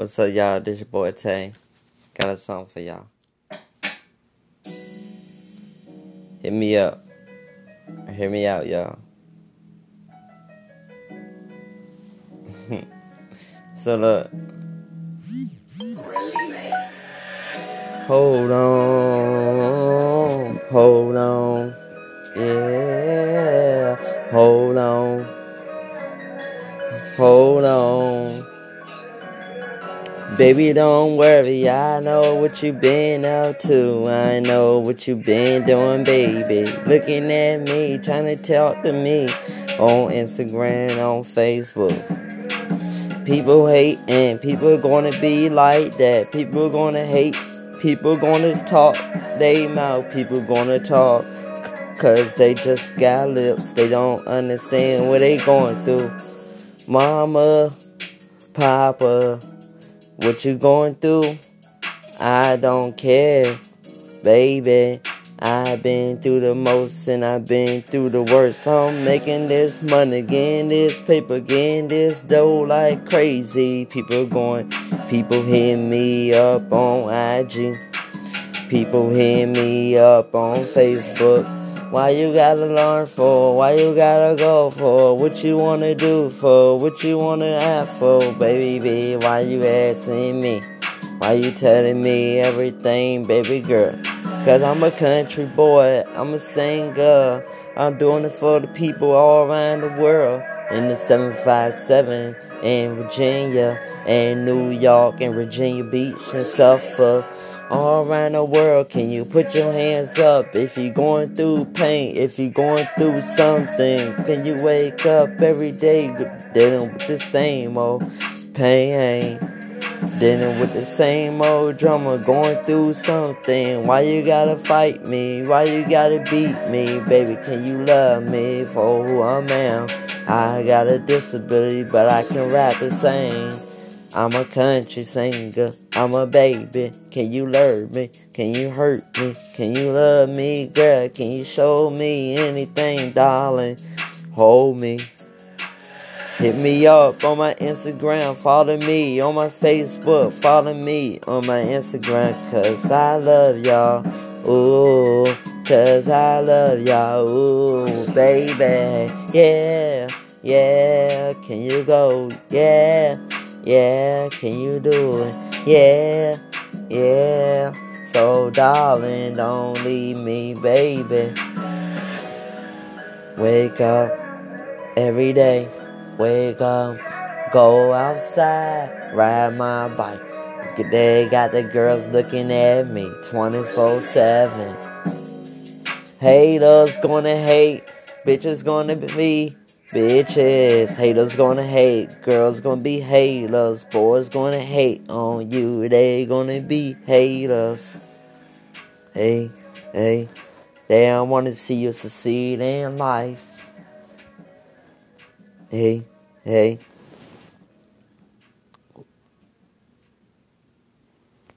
What's up, y'all? This your boy Tay. Got a song for y'all. Hit me up. Hear me out, y'all. so look. Hold on, hold on, yeah, hold on, hold on. Baby, don't worry, I know what you been up to. I know what you been doing, baby. Looking at me, trying to talk to me on Instagram, on Facebook. People hate and people gonna be like that. People gonna hate People gonna talk, they mouth, people gonna talk. Cause they just got lips, they don't understand what they going through. Mama, Papa, what you going through? I don't care, baby. I've been through the most and I've been through the worst. I'm making this money, getting this paper, getting this dough like crazy. People going, people hit me up on IG. People hit me up on Facebook. Why you gotta learn for? Why you gotta go for? What you wanna do for? What you wanna ask for? Baby, baby, why you asking me? Why you telling me everything, baby girl? Cause I'm a country boy, I'm a singer. I'm doing it for the people all around the world. In the 757 in Virginia, and New York, and Virginia Beach, and Suffolk. All around the world, can you put your hands up if you're going through pain, if you're going through something? Can you wake up every day dealing with the same old pain? Dealing with the same old drama, going through something. Why you gotta fight me? Why you gotta beat me? Baby, can you love me for who I am? I got a disability, but I can rap the same. I'm a country singer, I'm a baby. Can you learn me? Can you hurt me? Can you love me, girl? Can you show me anything, darling? Hold me. Hit me up on my Instagram, follow me on my Facebook, follow me on my Instagram, cause I love y'all. Ooh, cause I love y'all. Ooh, baby. Yeah, yeah, can you go? Yeah, yeah, can you do it? Yeah, yeah. So, darling, don't leave me, baby. Wake up every day. Wake up, go outside, ride my bike. They got the girls looking at me 24 7. Haters gonna hate, bitches gonna be bitches. Haters gonna hate, girls gonna be haters. Boys gonna hate on you, they gonna be haters. Hey, hey, they don't wanna see you succeed in life. Hey, hey.